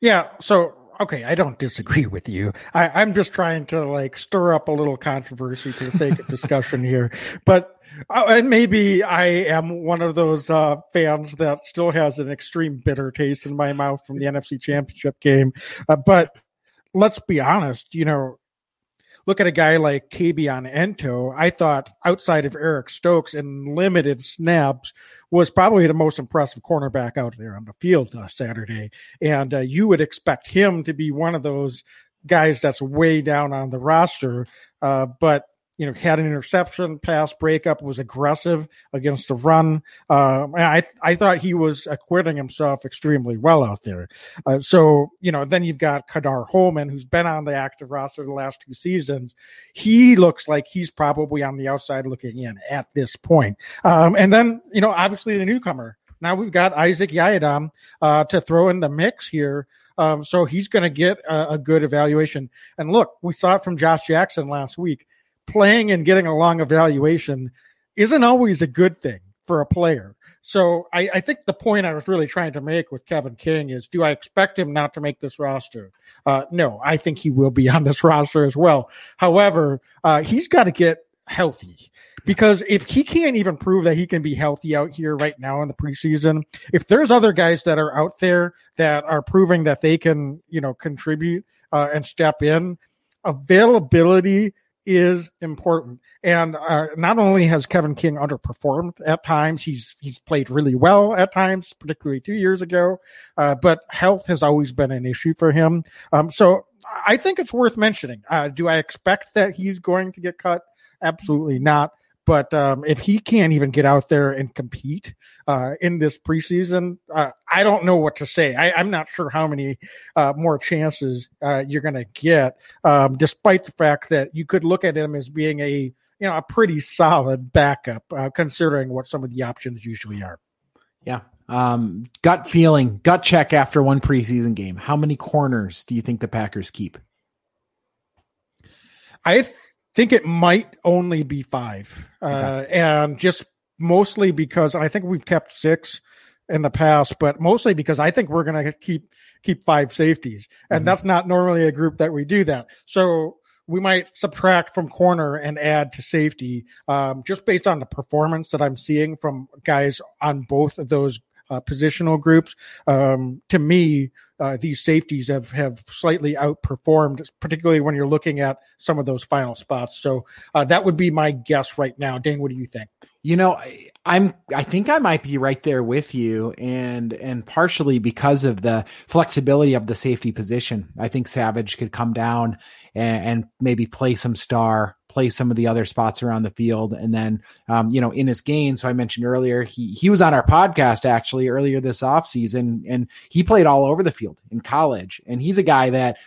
Yeah. So, okay, I don't disagree with you. I, am just trying to like stir up a little controversy for the sake of discussion here. But, uh, and maybe I am one of those uh, fans that still has an extreme bitter taste in my mouth from the NFC Championship game. Uh, but let's be honest, you know, look at a guy like Kabion Ento. I thought outside of Eric Stokes and limited snaps was probably the most impressive cornerback out there on the field uh, Saturday. And uh, you would expect him to be one of those guys that's way down on the roster. Uh, but you know, had an interception, pass breakup, was aggressive against the run. Uh, I I thought he was acquitting himself extremely well out there. Uh, so you know, then you've got Ka'dar Hollman, who's been on the active roster the last two seasons. He looks like he's probably on the outside looking in at this point. Um, and then you know, obviously the newcomer. Now we've got Isaac Yiadom uh, to throw in the mix here. Um, so he's going to get a, a good evaluation. And look, we saw it from Josh Jackson last week playing and getting a long evaluation isn't always a good thing for a player. So I, I, think the point I was really trying to make with Kevin King is do I expect him not to make this roster? Uh, no, I think he will be on this roster as well. However, uh, he's got to get healthy because if he can't even prove that he can be healthy out here right now in the preseason, if there's other guys that are out there that are proving that they can, you know, contribute uh, and step in, availability is important. And uh, not only has Kevin King underperformed at times, he's he's played really well at times, particularly two years ago. Uh, but health has always been an issue for him. Um, so I think it's worth mentioning. Uh, do I expect that he's going to get cut? Absolutely not. But um, if he can't even get out there and compete uh, in this preseason, uh, I don't know what to say. I, am not sure how many uh, more chances uh, you're going to get, um, despite the fact that you could look at him as being a you know a pretty solid backup, uh, considering what some of the options usually are. Yeah. Um, gut feeling, gut check after one preseason game. How many corners do you think the Packers keep? I think it might only be five, uh, and just mostly because I think we've kept six in the past, but mostly because I think we're going to keep keep five safeties, and mm-hmm. that's not normally a group that we do that. So we might subtract from corner and add to safety, um, just based on the performance that I'm seeing from guys on both of those uh, positional groups. Um, to me, uh, these safeties have have slightly outperformed, particularly when you're looking at some of those final spots. So uh, that would be my guess right now. Dane, what do you think? You know, I, I'm I think I might be right there with you, and and partially because of the flexibility of the safety position. I think Savage could come down and, and maybe play some star play some of the other spots around the field. And then, um, you know, Innis Gaines, so I mentioned earlier, he, he was on our podcast actually earlier this offseason and he played all over the field in college. And he's a guy that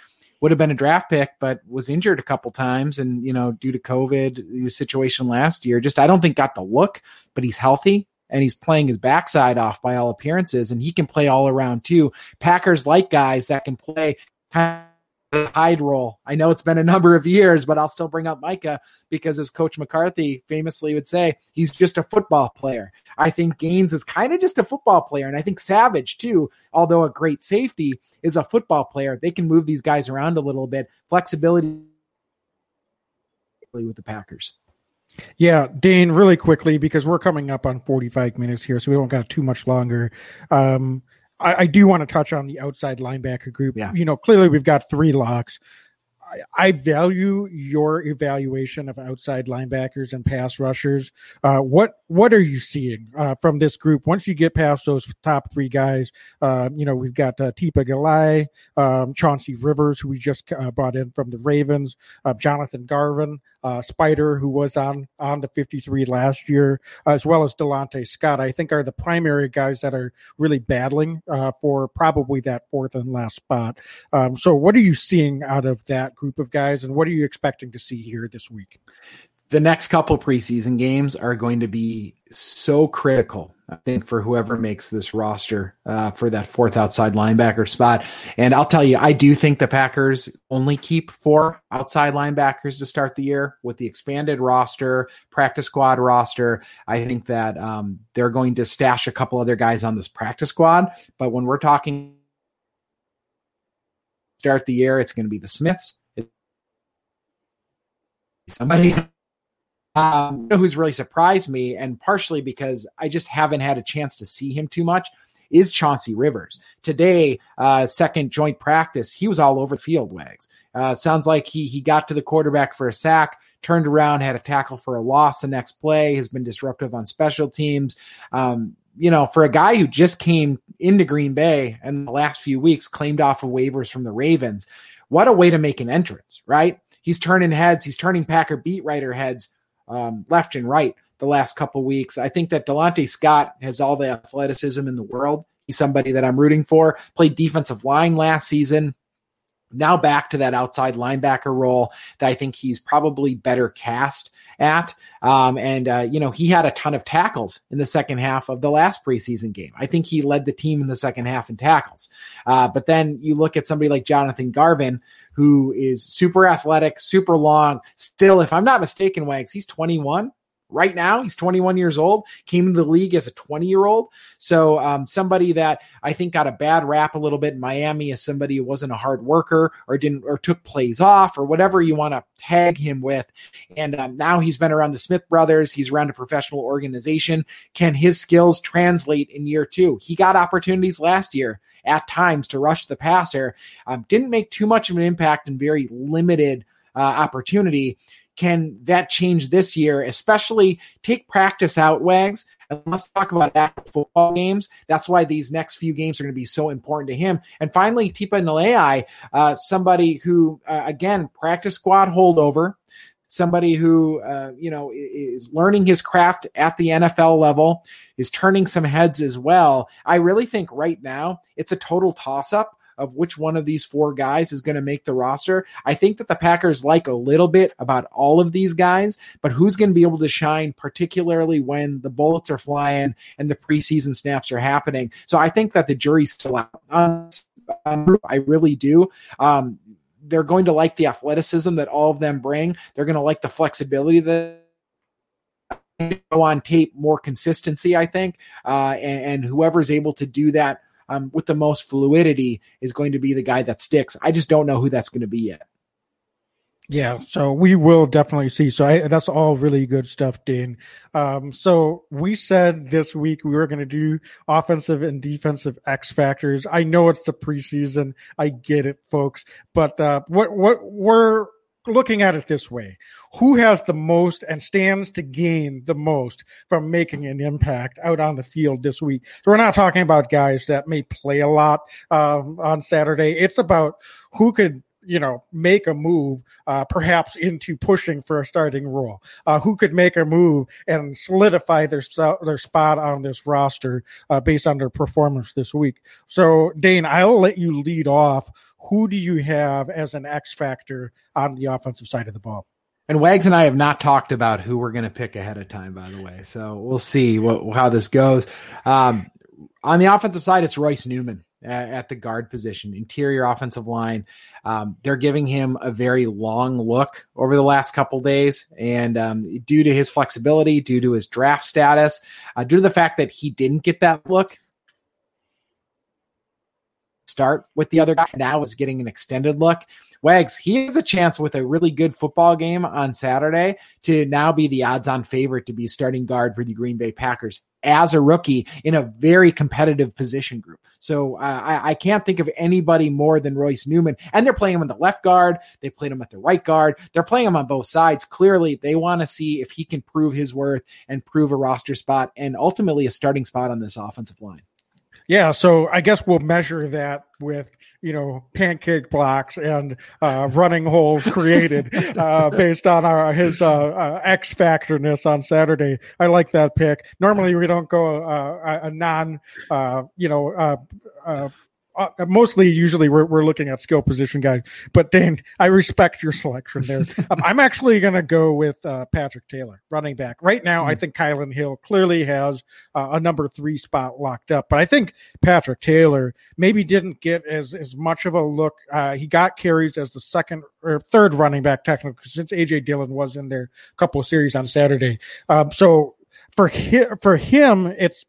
would have been a draft pick, but was injured a couple times. And, you know, due to COVID, the situation last year, just I don't think got the look, but he's healthy. and he's playing his backside off by all appearances, and he can play all around too. Packers like guys that can play kind Hyde role. I know it's been a number of years, but I'll still bring up Micah because, as Coach McCarthy famously would say, he's just a football player. I think Gaines is kind of just a football player. And I think Savage, too, although a great safety, is a football player. They can move these guys around a little bit. Flexibility with the Packers. Yeah, Dane, really quickly because we're coming up on 45 minutes here, so we don't got too much longer. Um, I, I do want to touch on the outside linebacker group. Yeah. You know, clearly we've got three locks. I, value your evaluation of outside linebackers and pass rushers. Uh, what what are you seeing uh, from this group once you get past those top three guys? Uh, you know, we've got uh, Tipa Galeai, um, Chauncey Rivers, who we just uh, brought in from the Ravens, uh, Jonathan Garvin, uh, Spider, who was on on the 53 last year, as well as Delontae Scott. I think are the primary guys that are really battling uh, for probably that fourth and last spot. Um, so, what are you seeing out of that group of guys, and what are you expecting to see here this week? The next couple preseason games are going to be so critical I think for whoever makes this roster uh, for that fourth outside linebacker spot. And I'll tell you, I do think the Packers only keep four outside linebackers to start the year with the expanded roster, practice squad roster. I think that um, they're going to stash a couple other guys on this practice squad. But when we're talking start the year, it's going to be the Smiths. Somebody um, you know who's really surprised me, and partially because I just haven't had a chance to see him too much, is Chauncey Rivers. Today, uh, second joint practice, he was all over the field, Wags. Uh, sounds like he he got to the quarterback for a sack, turned around, had a tackle for a loss the next play, has been disruptive on special teams. Um, you know, for a guy who just came into Green Bay and the last few weeks claimed off of waivers from the Ravens, what a way to make an entrance, right? He's turning heads, he's turning Packer beat writer heads um, left and right the last couple weeks. I think that Delontae Scott has all the athleticism in the world. He's somebody that I'm rooting for. Played defensive line last season. Now back to that outside linebacker role that I think he's probably better cast at. Um, and, uh, you know, he had a ton of tackles in the second half of the last preseason game. I think he led the team in the second half in tackles. Uh, but then you look at somebody like Jonathan Garvin, who is super athletic, super long. Still, if I'm not mistaken, Wags, he's 21 right now. He's 21 years old, came into the league as a 20 year old. So, um, somebody that I think got a bad rap a little bit in Miami as somebody who wasn't a hard worker or didn't, or took plays off or whatever you want to tag him with. And um, now he's been around the Smith brothers, he's around a professional organization. Can his skills translate in year two? He got opportunities last year at times to rush the passer, um, didn't make too much of an impact and very limited. Uh, opportunity can that change this year? Especially take practice out, Wags. And let's talk about active football games. That's why these next few games are going to be so important to him. And finally, Tipa Galeai, uh, somebody who, uh, again, practice squad holdover, somebody who, uh, you know, is learning his craft at the NFL level, is turning some heads as well. I really think right now it's a total toss up of which one of these four guys is going to make the roster. I think that the Packers like a little bit about all of these guys, but who's going to be able to shine, particularly when the bullets are flying and the preseason snaps are happening. So I think that the jury's still out. Um, I really do. Um, they're going to like the athleticism that all of them bring. They're going to like the flexibility that go on tape more consistency, I think. Uh, and, and whoever's able to do that um, with the most fluidity is going to be the guy that sticks. I just don't know who that's going to be yet. Yeah, so we will definitely see. So I, that's all really good stuff, Dane. Um, so we said this week we were going to do offensive and defensive X factors. I know it's the preseason. I get it, folks. But uh, what what we're looking at it this way. Who has the most and stands to gain the most from making an impact out on the field this week? So we're not talking about guys that may play a lot um, on saturday. It's about who could you know make a move uh, perhaps into pushing for a starting role uh, who could make a move and solidify their their spot on this roster uh, based on their performance this week so dane i'll let you lead off who do you have as an X factor on the offensive side of the ball? And Wags and I have not talked about who we're going to pick ahead of time, by the way. So we'll see what, how this goes. Um, on the offensive side, it's Royce Newman at, the guard position, interior offensive line. Um, they're giving him a very long look over the last couple days, and um, due to his flexibility, due to his draft status, uh, due to the fact that he didn't get that look, start with the other guy now is getting an extended look. Wags, he has a chance with a really good football game on Saturday to now be the odds on favorite to be starting guard for the Green Bay Packers as a rookie in a very competitive position group. So uh, I, I, can't think of anybody more than Royce Newman. And they're playing him on the left guard. They played him at the right guard. They're playing him on both sides. Clearly, they want to see if he can prove his worth and prove a roster spot and ultimately a starting spot on this offensive line. Yeah, so I guess we'll measure that with you know pancake blocks and uh, running holes created uh, based on our, his uh, uh X factorness on Saturday. I like that pick. Normally we don't go uh, a non uh, you know uh, mostly usually we're, we're looking at skill position guys but dan i respect your selection there um, i'm actually going to go with uh, patrick taylor running back right now mm-hmm. i hmm. think kylin hill clearly has uh, a number three spot locked up but i think patrick taylor maybe didn't get as as much of a look uh, he got carries as the second or third running back technically since aj dillon was in there a couple of series on saturday um, so for him, for him, it's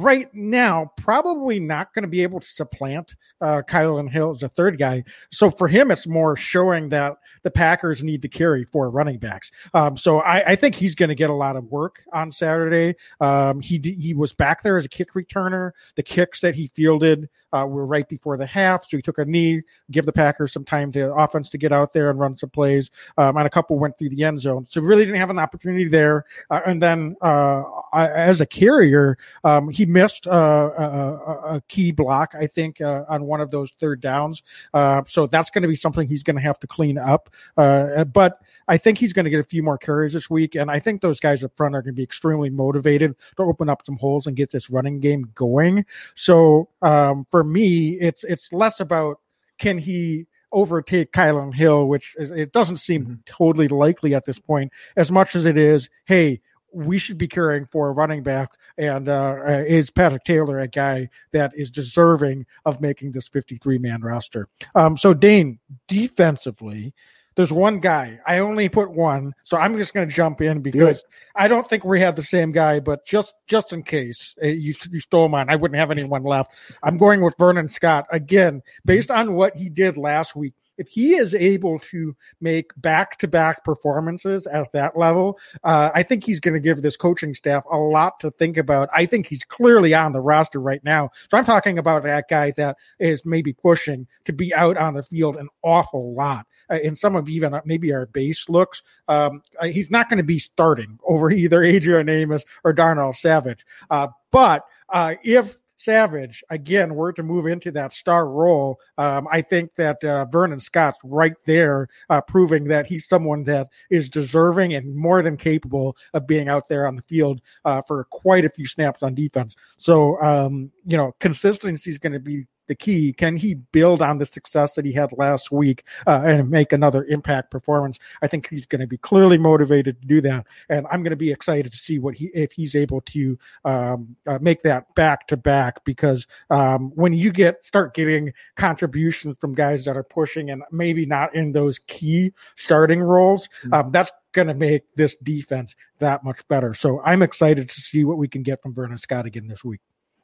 right now probably not going to be able to supplant uh, Kylin Hill as a third guy. So for him, it's more showing that the Packers need to carry four running backs. Um, so I, I, think he's going to get a lot of work on Saturday. Um, he he was back there as a kick returner. The kicks that he fielded uh, were right before the half, so he took a knee, give the Packers some time to offense to get out there and run some plays. Um, and a couple went through the end zone, so really didn't have an opportunity there. Uh, and then uh, I, as a carrier, um, he missed uh, a, a, key block, I think, uh, on one of those third downs. Uh, so that's going to be something he's going to have to clean up. but I think he's going to get a few more carries this week, and I think those guys up front are going to be extremely motivated to open up some holes and get this running game going. So um, for me, it's it's less about can he overtake Kylin Hill, which is, it doesn't seem mm-hmm. totally likely at this point, as much as it is, hey, we should be caring for a running back, and uh, uh is Patrick Taylor a guy that is deserving of making this 53 man roster? Um, so, Dane, defensively, there's one guy. I only put one, so I'm just going to jump in because I don't think we have the same guy. But just just in case uh, you you stole mine, I wouldn't have anyone left. I'm going with Vernon Scott again, based on what he did last week. If he is able to make back to back performances at that level, uh, I think he's going to give this coaching staff a lot to think about. I think he's clearly on the roster right now. So I'm talking about that guy that is maybe pushing to be out on the field an awful lot uh, in some of even uh, maybe our base looks. Um, uh, he's not going to be starting over either Adrian Amos or Darnell Savage. Uh, but uh, if Savage again were to move into that star role, um, I think that uh, Vernon Scott's right there, uh, proving that he's someone that is deserving and more than capable of being out there on the field uh, for quite a few snaps on defense. So, um, you know, consistency is going to be the key. Can he build on the success that he had last week uh, and make another impact performance? I think he's going to be clearly motivated to do that, and I'm going to be excited to see what he if he's able to um, uh, make that back to back. Because um, when you get start getting contributions from guys that are pushing and maybe not in those key starting roles, mm-hmm. um, that's going to make this defense that much better. So I'm excited to see what we can get from Vernon Scott again this week.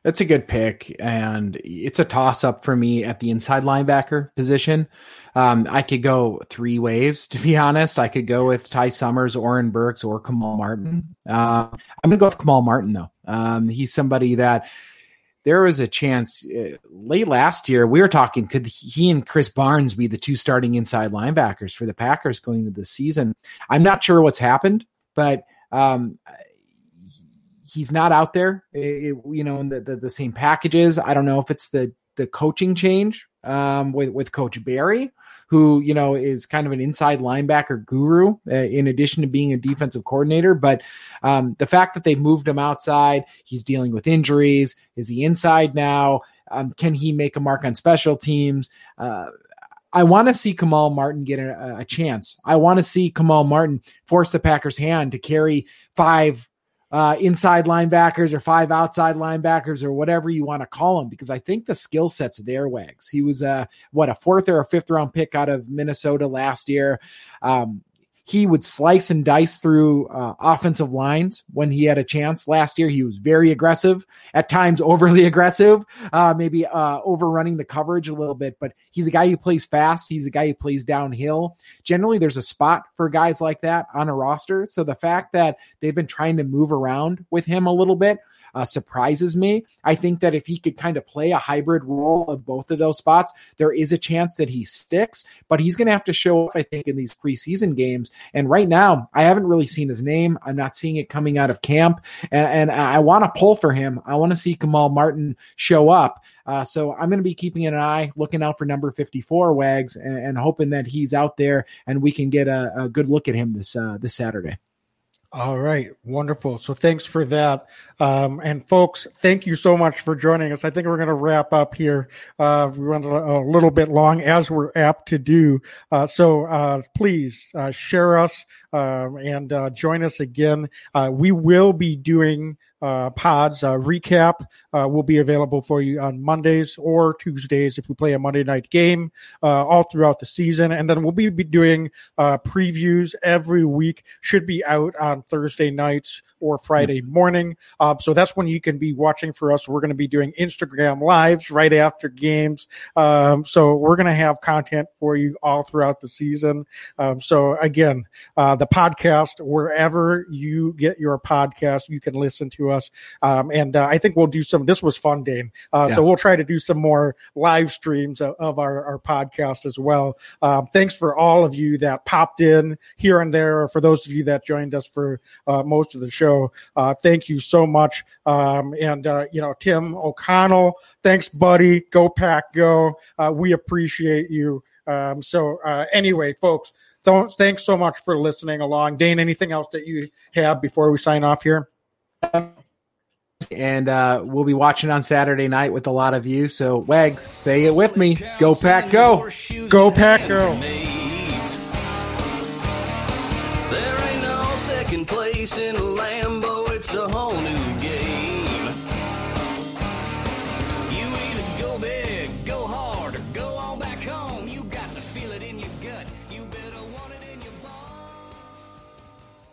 That's a good pick, and it's a toss up for me at the inside linebacker position. Um, I could go three ways, to be honest. I could go with Ty Summers, Oren Burks, or Kamal Martin. Uh, I'm going to go with Kamal Martin, though. Um, he's somebody that there was a chance uh, late last year. We were talking, could he and Krys Barnes be the two starting inside linebackers for the Packers going into the season? I'm not sure what's happened, but um, he's not out there, it, you know, in the, the, the, same packages. I don't know if it's the, the coaching change um, with, with Coach Barry, who, you know, is kind of an inside linebacker guru uh, in addition to being a defensive coordinator. But um, the fact that they moved him outside, he's dealing with injuries. Is he inside now? Um, can he make a mark on special teams? Uh, I want to see Kamal Martin get a, a chance. I want to see Kamal Martin force the Packers' hand to carry five uh, inside linebackers or five outside linebackers or whatever you want to call them, because I think the skill set's there, Wags. He was a what a fourth or a fifth round pick out of Minnesota last year. Um, he would slice and dice through uh, offensive lines when he had a chance. Last year, he was very aggressive, at times overly aggressive, uh, maybe uh, overrunning the coverage a little bit. But he's a guy who plays fast. He's a guy who plays downhill. Generally, there's a spot for guys like that on a roster. So the fact that they've been trying to move around with him a little bit uh, surprises me. I think that if he could kind of play a hybrid role of both of those spots, there is a chance that he sticks, but he's going to have to show up, I think, in these preseason games. And right now, I haven't really seen his name. I'm not seeing it coming out of camp. And, and I want to pull for him. I want to see Kamal Martin show up. Uh, so I'm going to be keeping an eye, looking out for number 54 Wags, and, and hoping that he's out there and we can get a, a good look at him this uh, this Saturday. All right, wonderful. So thanks for that, um, and folks, thank you so much for joining us. I think we're going to wrap up here. Uh, we went a, little bit long, as we're apt to do. Uh, so uh, please uh, share us um, and uh, join us again. Uh, we will be doing uh, pods uh, recap uh, will be available for you on Mondays or Tuesdays if we play a Monday night game uh, all throughout the season. And then we'll be, be doing uh, previews every week, should be out on Thursday nights or Friday morning. Um, so that's when you can be watching for us. We're going to be doing Instagram lives right after games. Um, so we're going to have content for you all throughout the season. Um, so again, uh, the podcast, wherever you get your podcast, you can listen to us. Um, and uh, I think we'll do some, this was fun, Dane. Uh, yeah. So we'll try to do some more live streams of, of our, our, podcast as well. Um, thanks for all of you that popped in here and there, for those of you that joined us for uh, most of the show show. Uh, thank you so much. Um, and, uh, you know, Tim O'Connell, thanks, buddy. Go Pack, go. Uh, we appreciate you. Um, so, uh, anyway, folks, thanks so much for listening along. Dane, anything else that you have before we sign off here? and uh, we'll be watching on Saturday night with a lot of you. So, Wags, say it with me. Go Pack, go. Go Pack, go.